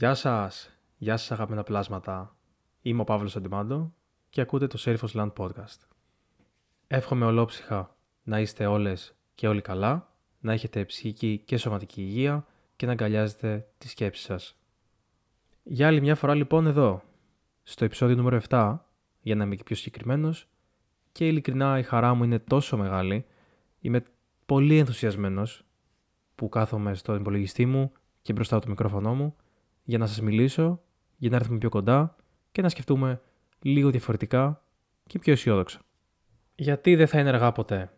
Γεια σας, γεια σας αγαπημένα πλάσματα. Είμαι ο Παύλος Αντιμάντο και ακούτε το Serifos Land Podcast. Εύχομαι ολόψυχα να είστε όλες και όλοι καλά, να έχετε ψυχική και σωματική υγεία και να αγκαλιάζετε τις σκέψεις σας. Για άλλη μια φορά λοιπόν εδώ, στο επεισόδιο νούμερο 7, για να είμαι και πιο συγκεκριμένος, και ειλικρινά η χαρά μου είναι τόσο μεγάλη, είμαι πολύ ενθουσιασμένος που κάθομαι στο υπολογιστή μου και μπροστά από το μικρόφωνο μου για να σας μιλήσω, για να έρθουμε πιο κοντά και να σκεφτούμε λίγο διαφορετικά και πιο αισιόδοξα. Γιατί δεν θα είναι αργά ποτέ;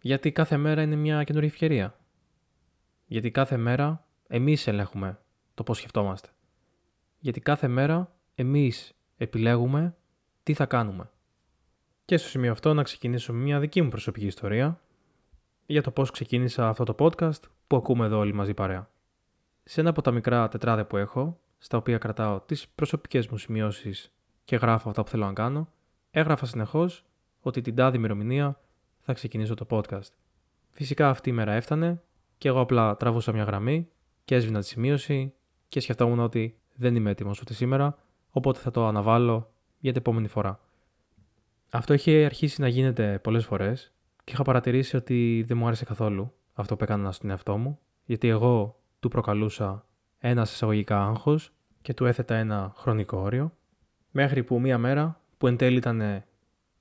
Γιατί κάθε μέρα είναι μια καινούργια ευκαιρία; Γιατί κάθε μέρα εμείς ελέγχουμε το πώς σκεφτόμαστε; Γιατί κάθε μέρα εμείς επιλέγουμε τι θα κάνουμε; Και στο σημείο αυτό να ξεκινήσω μια δική μου προσωπική ιστορία για το πώς ξεκίνησα αυτό το podcast που ακούμε εδώ όλοι μαζί παρέα. Σε ένα από τα μικρά τετράδια που έχω, στα οποία κρατάω τις προσωπικές μου σημειώσεις και γράφω αυτά που θέλω να κάνω, έγραφα συνεχώς ότι την τάδη ημερομηνία θα ξεκινήσω το podcast. Φυσικά αυτή η μέρα έφτανε και εγώ απλά τραβούσα μια γραμμή και έσβηνα τη σημείωση και σκεφτόμουν ότι δεν είμαι έτοιμος ούτε σήμερα, οπότε θα το αναβάλω για την επόμενη φορά. Αυτό είχε αρχίσει να γίνεται πολλές φορές και είχα παρατηρήσει ότι δεν μου άρεσε καθόλου αυτό που έκανα στον εαυτό μου, γιατί εγώ του προκαλούσα ένας εισαγωγικά άγχος και του έθετα ένα χρονικό όριο, μέχρι που μία μέρα που εν τέλει ήταν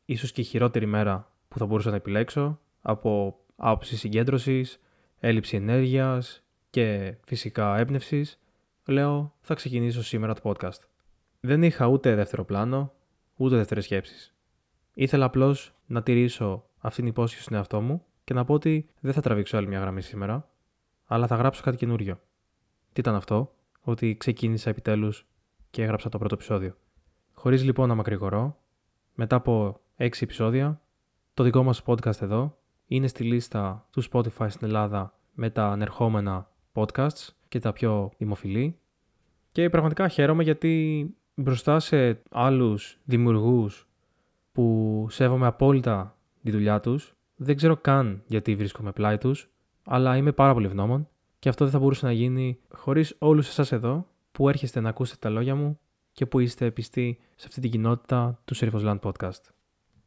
ίσως και η χειρότερη μέρα που θα μπορούσα να επιλέξω από άποψη συγκέντρωσης, έλλειψη ενέργειας και φυσικά έμπνευσης, λέω θα ξεκινήσω σήμερα το podcast. Δεν είχα ούτε δεύτερο πλάνο, ούτε δεύτερες σκέψεις. Ήθελα απλώς να τηρήσω αυτήν την υπόσχεση στον εαυτό μου και να πω ότι δεν θα τραβήξω άλλη μια γραμμή σήμερα, αλλά θα γράψω κάτι καινούριο. Τι ήταν αυτό, ότι ξεκίνησα επιτέλους και έγραψα το πρώτο επεισόδιο. Χωρίς λοιπόν να μακρηγορώ, μετά από 6 επεισόδια, το δικό μας podcast εδώ είναι στη λίστα του Spotify στην Ελλάδα με τα ανερχόμενα podcasts και τα πιο δημοφιλή. Και πραγματικά χαίρομαι γιατί μπροστά σε άλλους δημιουργούς που σέβομαι απόλυτα τη δουλειά τους, δεν ξέρω καν γιατί βρίσκομαι πλάι τους, αλλά είμαι πάρα πολύ ευγνώμων και αυτό δεν θα μπορούσε να γίνει χωρίς όλους εσάς εδώ που έρχεστε να ακούσετε τα λόγια μου και που είστε πιστοί σε αυτή την κοινότητα του Serifos Land Podcast.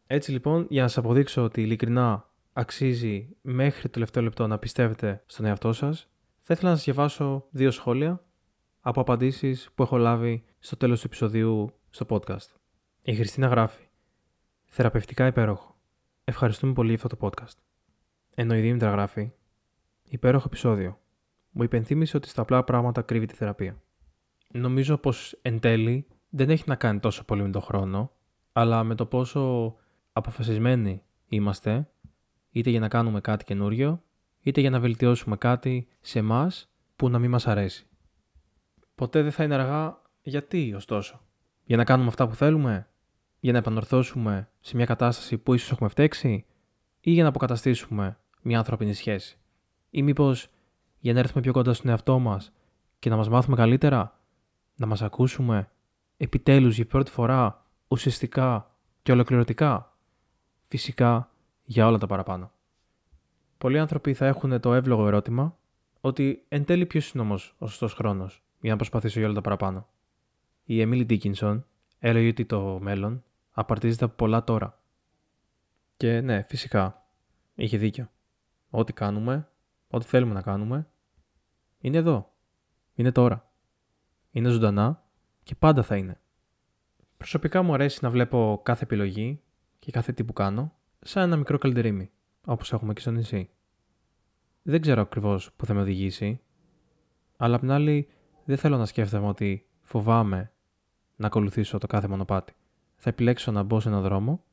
Έτσι λοιπόν, για να σας αποδείξω ότι ειλικρινά αξίζει μέχρι το τελευταίο λεπτό να πιστεύετε στον εαυτό σας, θα ήθελα να σας διαβάσω δύο σχόλια από απαντήσεις που έχω λάβει στο τέλος του επεισοδίου στο podcast. Η Χριστίνα γράφει Θεραπευτικά υπέροχο. Ευχαριστούμε πολύ για αυτό το podcast. Ενώ η Δήμητρα γράφει Υπέροχο επεισόδιο. Μου υπενθύμησε ότι στα απλά πράγματα κρύβει τη θεραπεία. Νομίζω πως εν τέλει δεν έχει να κάνει τόσο πολύ με τον χρόνο, αλλά με το πόσο αποφασισμένοι είμαστε, είτε για να κάνουμε κάτι καινούριο, είτε για να βελτιώσουμε κάτι σε εμάς που να μην μας αρέσει. Ποτέ δεν θα είναι αργά γιατί, ωστόσο; Για να κάνουμε αυτά που θέλουμε, για να επανορθώσουμε σε μια κατάσταση που ίσως έχουμε φταίξει; Ή για να αποκαταστήσουμε μια ανθρώπινη σχέση; Ή μήπως για να έρθουμε πιο κοντά στον εαυτό μας και να μας μάθουμε καλύτερα, να μας ακούσουμε επιτέλους για πρώτη φορά ουσιαστικά και ολοκληρωτικά. Φυσικά για όλα τα παραπάνω. Πολλοί άνθρωποι θα έχουν το εύλογο ερώτημα ότι εν τέλει ποιος είναι όμως ο σωστός χρόνος για να προσπαθήσω για όλα τα παραπάνω. Η Emily Dickinson έλεγε ότι το μέλλον απαρτίζεται από πολλά τώρα. Και ναι, φυσικά, είχε δίκιο. Ό,τι κάνουμε, ό,τι θέλουμε να κάνουμε, είναι εδώ. Είναι τώρα. Είναι ζωντανά και πάντα θα είναι. Προσωπικά μου αρέσει να βλέπω κάθε επιλογή και κάθε τι που κάνω σαν ένα μικρό καλντερίμι, όπως έχουμε και στο νησί. Δεν ξέρω ακριβώς που θα με οδηγήσει, αλλά απ' την άλλη δεν θέλω να σκέφτομαι ότι φοβάμαι να ακολουθήσω το κάθε μονοπάτι θα επιλέξω να μπω σε έναν δρόμο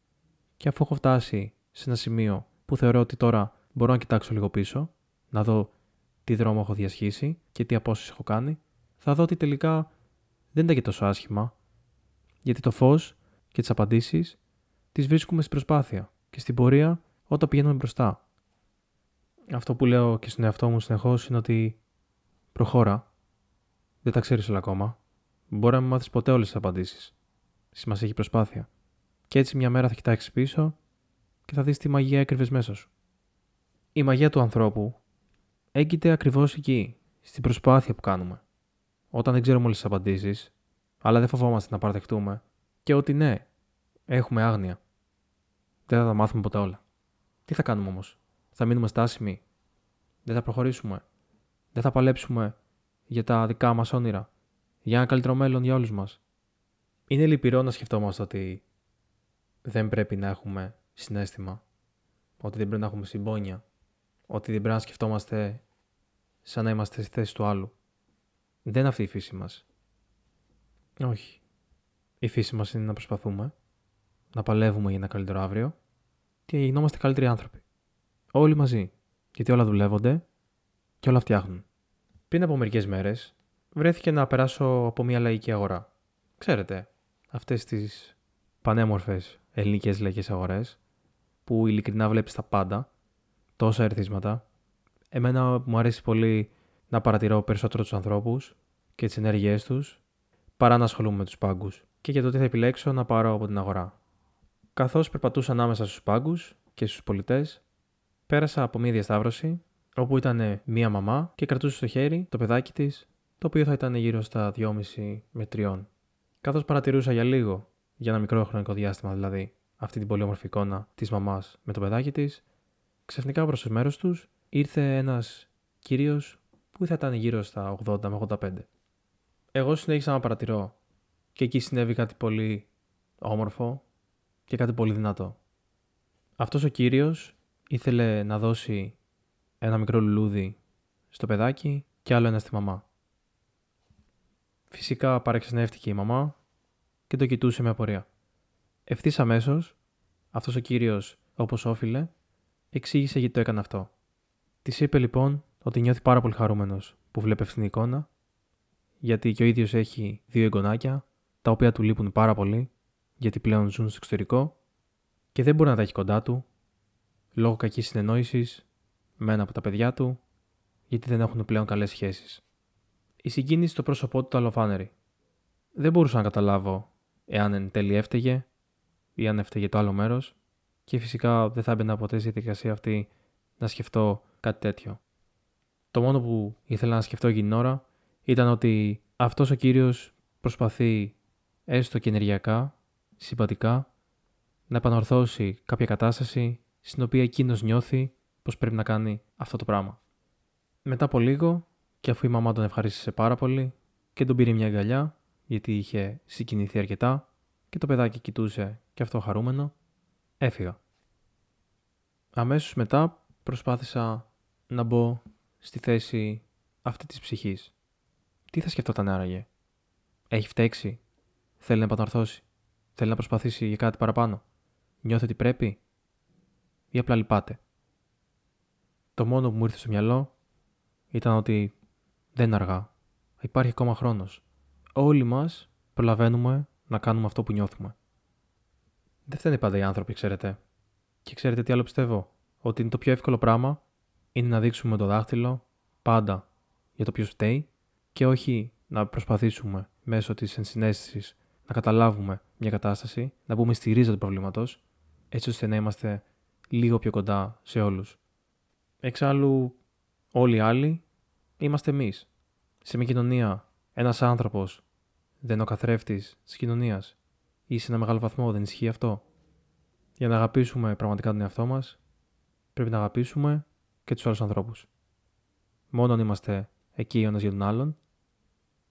και αφού έχω φτάσει σε ένα σημείο που θεωρώ ότι τώρα μπορώ να κοιτάξω λίγο πίσω, να δω τι δρόμο έχω διασχίσει και τι απόσεις έχω κάνει, θα δω ότι τελικά δεν ήταν και τόσο άσχημα, γιατί το φως και τις απαντήσεις τις βρίσκουμε στην προσπάθεια και στην πορεία όταν πηγαίνουμε μπροστά. Αυτό που λέω και στον εαυτό μου συνεχώς είναι ότι προχώρα, δεν τα ξέρεις όλα ακόμα, μπορεί να μην μάθεις ποτέ όλες τις απαντήσεις σημασία έχει προσπάθεια. Και έτσι μια μέρα θα κοιτάξεις πίσω και θα δεις τη μαγεία έκρυβες μέσα σου. Η μαγεία του ανθρώπου έγκυται ακριβώς εκεί, στην προσπάθεια που κάνουμε. όταν δεν ξέρουμε όλες τις απαντήσεις, αλλά δεν φοβόμαστε να παραδεχτούμε και ότι ναι, έχουμε άγνοια. Δεν θα τα μάθουμε ποτέ όλα. Τι θα κάνουμε όμως, θα μείνουμε στάσιμοι, δεν θα προχωρήσουμε, δεν θα παλέψουμε για τα δικά μας όνειρα, για ένα καλύτερο μέλλον για όλους μας; Είναι λυπηρό να σκεφτόμαστε ότι δεν πρέπει να έχουμε συνέστημα, ότι δεν πρέπει να έχουμε συμπόνια, ότι δεν πρέπει να σκεφτόμαστε σαν να είμαστε στη θέση του άλλου. Δεν είναι αυτή η φύση μας. Όχι. Η φύση μας είναι να προσπαθούμε, να παλεύουμε για ένα καλύτερο αύριο και γινόμαστε καλύτεροι άνθρωποι. Όλοι μαζί. Γιατί όλα δουλεύονται και όλα φτιάχνουν. Πριν από μερικές μέρες, βρέθηκε να περάσω από μια λαϊκή αγορά. Ξέρετε, αυτές τις πανέμορφες ελληνικές λαϊκές αγορές, που ειλικρινά βλέπεις τα πάντα, τόσα ερθίσματα. Εμένα μου αρέσει πολύ να παρατηρώ περισσότερο τους ανθρώπους και τις ενέργειές τους, παρά να ασχολούμαι με τους πάγκους και για το τι θα επιλέξω να πάρω από την αγορά. Καθώς περπατούσα ανάμεσα στους πάγκους και στους πολιτές, πέρασα από μια διασταύρωση όπου ήταν μία μαμά και κρατούσε στο χέρι το παιδάκι της, το οποίο θα ήταν γύρω στα 2,5 με 3. Καθώς παρατηρούσα για λίγο, για ένα μικρό χρονικό διάστημα δηλαδή, αυτή την πολύ όμορφη εικόνα της μαμάς με το παιδάκι της, ξαφνικά προς το μέρος τους ήρθε ένας κύριος που θα ήταν γύρω στα 80 με 85. Εγώ συνέχισα να παρατηρώ και εκεί συνέβη κάτι πολύ όμορφο και κάτι πολύ δυνατό. Αυτός ο κύριος ήθελε να δώσει ένα μικρό λουλούδι στο παιδάκι και άλλο ένα στη μαμά. Φυσικά παρεξενεύτηκε η μαμά και το κοιτούσε με απορία. Ευθύς αμέσως, αυτός ο κύριος, όπως όφιλε, εξήγησε γιατί το έκανε αυτό. Της είπε λοιπόν ότι νιώθει πάρα πολύ χαρούμενος που βλέπει αυτήν την εικόνα, γιατί και ο ίδιος έχει δύο εγγονάκια, τα οποία του λείπουν πάρα πολύ, γιατί πλέον ζουν στο εξωτερικό και δεν μπορεί να τα έχει κοντά του, λόγω κακής συνεννόησης με ένα από τα παιδιά του, γιατί δεν έχουν πλέον καλές σχέσεις. Η συγκίνηση στο πρόσωπό του το αλοφάνερη. Δεν μπορούσα να καταλάβω εάν εν τέλει έφταιγε ή αν έφταιγε το άλλο μέρος, και φυσικά δεν θα έμπαινα ποτέ στη διαδικασία αυτή να σκεφτώ κάτι τέτοιο. Το μόνο που ήθελα να σκεφτώ εκείνη την ώρα ήταν ότι αυτός ο κύριος προσπαθεί έστω και ενεργειακά, συμπατικά, να επανορθώσει κάποια κατάσταση στην οποία εκείνος νιώθει πως πρέπει να κάνει αυτό το πράγμα. Μετά από λίγο, και αφού η μαμά τον ευχαρίστησε πάρα πολύ και τον πήρε μια αγκαλιά, γιατί είχε συγκινηθεί αρκετά και το παιδάκι κοιτούσε και αυτό χαρούμενο, έφυγα. Αμέσως μετά προσπάθησα να μπω στη θέση αυτή της ψυχής. Τι θα σκεφτόταν άραγε; Έχει φταίξει; Θέλει να επαναρθώσει; Θέλει να προσπαθήσει για κάτι παραπάνω; Νιώθει ότι πρέπει; Ή απλά λυπάται; Το μόνο που μου ήρθε στο μυαλό ήταν ότι δεν είναι αργά. Υπάρχει ακόμα χρόνος. Όλοι μας προλαβαίνουμε να κάνουμε αυτό που νιώθουμε. Δεν φταίνε πάντα οι άνθρωποι, ξέρετε. Και ξέρετε τι άλλο πιστεύω; Ότι είναι το πιο εύκολο πράγμα είναι να δείξουμε το δάχτυλο πάντα για το ποιος φταίει και όχι να προσπαθήσουμε μέσω της ενσυναίσθησης να καταλάβουμε μια κατάσταση, να μπούμε στη ρίζα του προβλήματος, έτσι ώστε να είμαστε λίγο πιο κοντά σε όλους. Εξάλλου, όλοι οι άλλοι είμαστε εμείς. Σε μια κοινωνία, ένας άνθρωπος δεν είναι ο καθρέφτης της κοινωνίας ή σε ένα μεγάλο βαθμό δεν ισχύει αυτό; Για να αγαπήσουμε πραγματικά τον εαυτό μας, πρέπει να αγαπήσουμε και τους άλλους ανθρώπους. Μόνο αν είμαστε εκεί ο ένας για τον άλλον,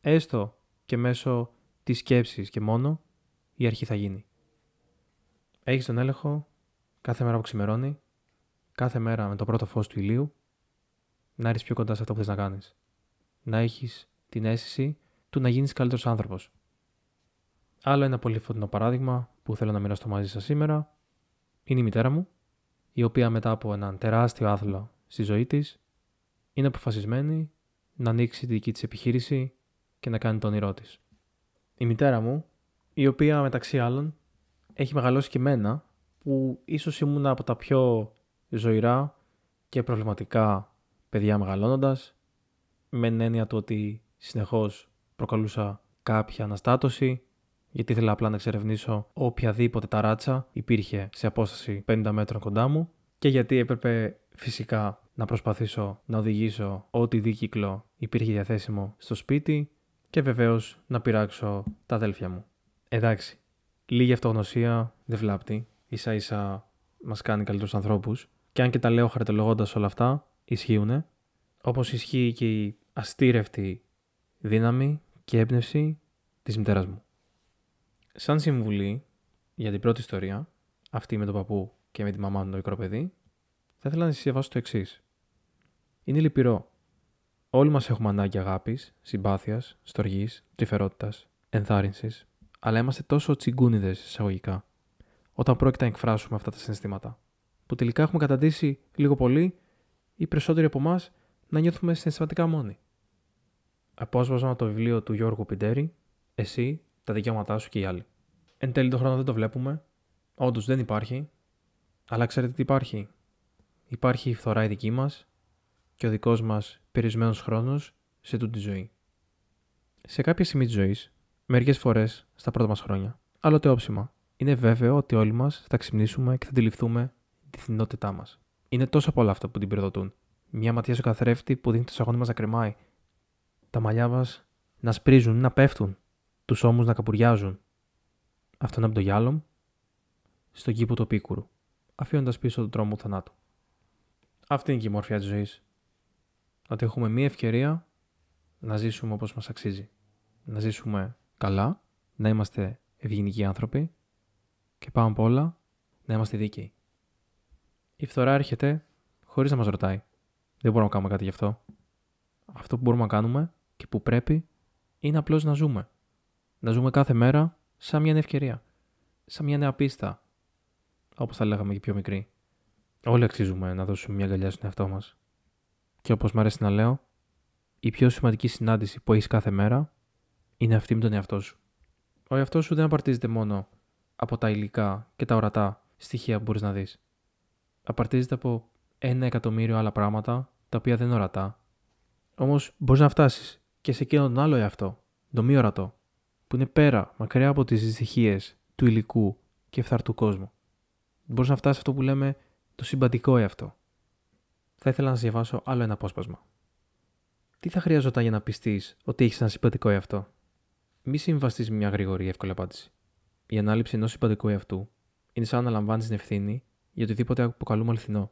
έστω και μέσω της σκέψης και μόνο, η αρχή θα γίνει. Έχεις τον έλεγχο κάθε μέρα που ξημερώνει, κάθε μέρα με το πρώτο φως του ηλίου, να έρθεις πιο κοντά σε αυτό που θες να κάνεις. Να έχεις την αίσθηση του να γίνεις καλύτερος άνθρωπος. Άλλο ένα πολύ φωτεινό παράδειγμα που θέλω να μοιραστώ μαζί σας σήμερα είναι η μητέρα μου, η οποία μετά από έναν τεράστιο άθλο στη ζωή της, είναι αποφασισμένη να ανοίξει τη δική της επιχείρηση και να κάνει το όνειρό της. Η μητέρα μου, η οποία μεταξύ άλλων έχει μεγαλώσει και εμένα, που ίσως ήμουν από τα πιο ζωηρά και προβληματικά παιδιά μεγαλώνοντας, με την έννοια του ότι συνεχώς προκαλούσα κάποια αναστάτωση, γιατί ήθελα απλά να εξερευνήσω οποιαδήποτε ταράτσα υπήρχε σε απόσταση 50 μέτρων κοντά μου και γιατί έπρεπε φυσικά να προσπαθήσω να οδηγήσω ό,τι δίκυκλο υπήρχε διαθέσιμο στο σπίτι, και βεβαίως να πειράξω τα αδέλφια μου. Εντάξει, λίγη αυτογνωσία δεν βλάπτει, ίσα ίσα μας κάνει καλύτερους ανθρώπους. Και αν και τα λέω χαριτολογώντα όλα αυτά, ισχύουν. Όπως ισχύει και η αστήρευτη δύναμη και έμπνευση της μητέρας μου. Σαν συμβουλή για την πρώτη ιστορία, αυτή με τον παππού και με τη μαμά του το μικρό παιδί, θα ήθελα να σα διαβάσω το εξής. Είναι λυπηρό. Όλοι μας έχουμε ανάγκη αγάπης, συμπάθειας, στοργής, τρυφερότητας, ενθάρρυνσης, αλλά είμαστε τόσο τσιγκούνιδες εισαγωγικά όταν πρόκειται να εκφράσουμε αυτά τα συναισθήματα, που τελικά έχουμε καταντήσει λίγο πολύ ή περισσότεροι από εμάς να νιώθουμε συναισθηματικά μόνοι. Απόσπασμα από το βιβλίο του Γιώργου Πιντέρη, Εσύ, τα δικαιώματά σου και οι άλλοι. Εν τέλει το χρόνο δεν το βλέπουμε. Όντως δεν υπάρχει. Αλλά ξέρετε τι υπάρχει; Υπάρχει η φθορά η δική μας και ο δικός μας περιορισμένος χρόνος σε τούτη τη ζωή. Σε κάποια σημεία της ζωής, μερικές φορές στα πρώτα μας χρόνια, άλλοτε όψιμα, είναι βέβαιο ότι όλοι μας θα ξυπνήσουμε και θα αντιληφθούμε τη θυνότητά μας. Είναι τόσο πολλά αυτά που την πυροδοτούν. Μια ματιά στο καθρέφτη που δίνει το σαγόνι μας να κρεμάει. Τα μαλλιά μας να σπρίζουν, να πέφτουν. Τους ώμους να καπουριάζουν. Αυτόν από το γυάλο στον κήπο του πίκουρου, αφήνοντας πίσω τον τρόμο του θανάτου. Αυτή είναι και η μορφιά της ζωής. Ότι έχουμε μία ευκαιρία να ζήσουμε όπως μας αξίζει. Να ζήσουμε καλά, να είμαστε ευγενικοί άνθρωποι και πάνω απ' όλα να είμαστε δίκαιοι. Η φθορά έρχεται χωρίς να μας ρωτάει. Δεν μπορούμε να κάνουμε κάτι γι' αυτό. Αυτό που μπορούμε να κάνουμε και που πρέπει είναι απλώς να ζούμε. Να ζούμε κάθε μέρα σαν μια ευκαιρία. Σαν μια νέα πίστα. Όπως θα λέγαμε και πιο μικρή. Όλοι αξίζουμε να δώσουμε μια αγκαλιά στον εαυτό μας. Και όπως μου αρέσει να λέω, η πιο σημαντική συνάντηση που έχεις κάθε μέρα είναι αυτή με τον εαυτό σου. Ο εαυτός σου δεν απαρτίζεται μόνο από τα υλικά και τα ορατά στοιχεία που μπορείς να δεις. Απαρτίζεται από ένα εκατομμύριο άλλα πράγματα τα οποία δεν είναι ορατά. Όμως μπορείς να φτάσεις και σε εκείνον τον άλλο εαυτό, το μη ορατό, που είναι πέρα, μακριά από τις δυστυχίε του υλικού και φθαρτού κόσμου. Μπορείς να φτάσεις αυτό που λέμε το συμπαντικό εαυτό. Θα ήθελα να σα διαβάσω άλλο ένα απόσπασμα. Τι θα χρειαζόταν για να πιστείς ότι έχεις ένα συμπαντικό εαυτό; Μη συμβαστεί με μια γρήγορη εύκολη απάντηση. Η ανάληψη ενός συμπαντικού εαυτού είναι σαν να λαμβάνεις την ευθύνη για οτιδήποτε αποκαλούμε αληθινό.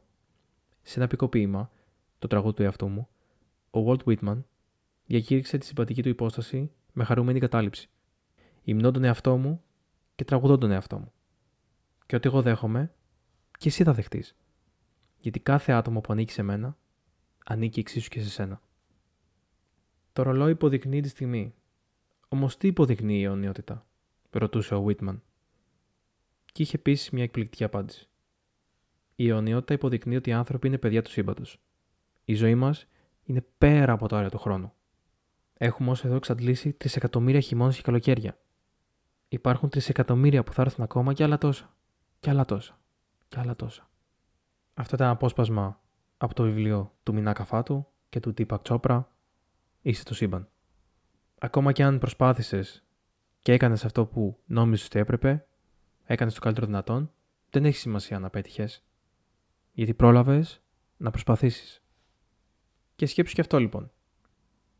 Σε ένα ποίημα, το τραγούδι του εαυτού μου, ο Walt Whitman διακήρυξε τη συμπατική του υπόσταση με χαρούμενη κατάληψη. Υμνώ τον εαυτό μου και τραγουδώ τον εαυτό μου. Και ότι εγώ δέχομαι, και εσύ θα δεχτείς. Γιατί κάθε άτομο που ανήκει σε μένα, ανήκει εξίσου και σε σένα. Το ρολόι υποδεικνύει τη στιγμή. Όμως τι υποδεικνύει η αιωνιότητα, ρωτούσε ο Whitman. Και είχε επίσης μια εκπληκτική απάντηση. Η αιωνιότητα υποδεικνύει ότι οι άνθρωποι είναι παιδιά του σύμπαντος. Η ζωή μας είναι πέρα από το όρια του χρόνου. Έχουμε όσο εδώ εξαντλήσει τρισεκατομμύρια χειμώνες και καλοκαίρια. Υπάρχουν τρισεκατομμύρια που θα έρθουν ακόμα και άλλα τόσα. Και άλλα τόσα. Και άλλα τόσα. Αυτό ήταν απόσπασμα από το βιβλίο του Μινά Καφάτου και του Τίπακ Τσόπρα Είσαι το σύμπαν. Ακόμα και αν προσπάθησες και έκανες αυτό που νόμιζες ότι έπρεπε, έκανες το καλύτερο δυνατόν, δεν έχει σημασία να πέτυχες. Γιατί πρόλαβες να προσπαθήσεις. Και σκέψου και αυτό λοιπόν.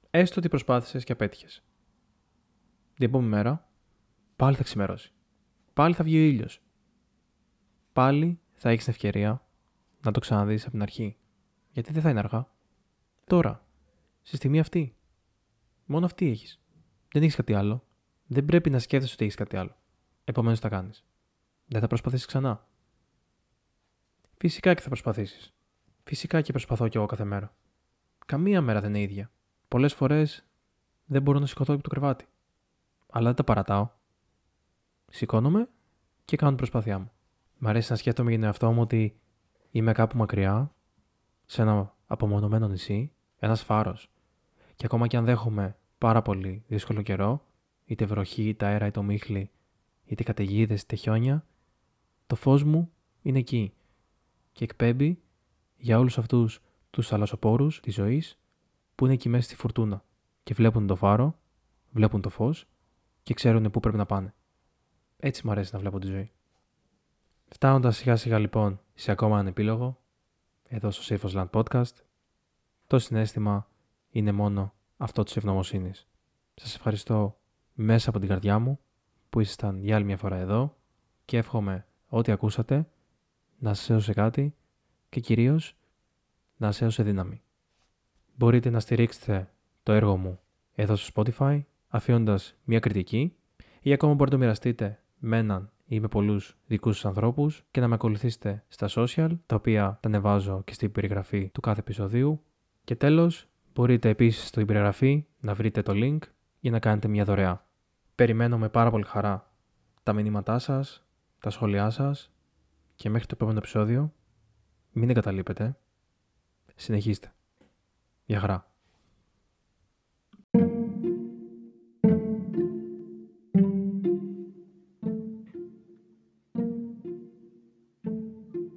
Έστω ότι προσπάθησες και απέτυχες. Την επόμενη μέρα πάλι θα ξημερώσει. Πάλι θα βγει ο ήλιος. Πάλι θα έχεις την ευκαιρία να το ξαναδείς από την αρχή. Γιατί δεν θα είναι αργά. Τώρα. Στη στιγμή αυτή. Μόνο αυτή έχεις. Δεν έχεις κάτι άλλο. Δεν πρέπει να σκέφτεσαι ότι έχεις κάτι άλλο. Επομένως θα κάνεις. Δεν θα προσπαθήσεις ξανά. Φυσικά και θα προσπαθήσεις. Φυσικά και προσπαθώ κι εγώ κάθε μέρα. Καμία μέρα δεν είναι ίδια. Πολλές φορές δεν μπορώ να σηκωθώ από το κρεβάτι. Αλλά δεν τα παρατάω. Σηκώνομαι και κάνω την προσπάθειά μου. Μ' αρέσει να σκέφτομαι για τον εαυτό μου ότι είμαι κάπου μακριά, σε ένα απομονωμένο νησί, ένας φάρος. Και ακόμα και αν δέχομαι πάρα πολύ δύσκολο καιρό, είτε βροχή, είτε αέρα, είτε ομίχλη, είτε καταιγίδες, είτε χιόνια, το φως μου είναι εκεί και εκπέμπει για όλους αυτούς τους θαλασσοπόρους της ζωής που είναι εκεί μέσα στη φουρτούνα και βλέπουν το φάρο, βλέπουν το φως και ξέρουν πού πρέπει να πάνε. Έτσι μου αρέσει να βλέπω τη ζωή. Φτάνοντας σιγά σιγά λοιπόν σε ακόμα έναν επίλογο, εδώ στο Safe Land Podcast, το συνέστημα είναι μόνο αυτό της ευγνωμοσύνης. Σας ευχαριστώ μέσα από την καρδιά μου που ήσασταν για άλλη μια φορά εδώ και εύχομαι ό,τι ακούσατε να σας έδωσε κάτι και κυρίως να σας έδωσε δύναμη. Μπορείτε να στηρίξετε το έργο μου εδώ στο Spotify αφήνοντας μια κριτική ή ακόμα μπορείτε να μοιραστείτε με έναν ή με πολλούς δικούς σας ανθρώπους και να με ακολουθήσετε στα social, τα οποία τα ανεβάζω και στην περιγραφή του κάθε επεισοδίου. Και τέλος, μπορείτε επίσης στην περιγραφή να βρείτε το link για να κάνετε μια δωρεά. Περιμένω με πάρα πολύ χαρά τα μηνύματά σας, τα σχόλιά σας και μέχρι το επόμενο επεισόδιο μην εγκαταλείπετε. Συνεχίστε. Γεια χαρά.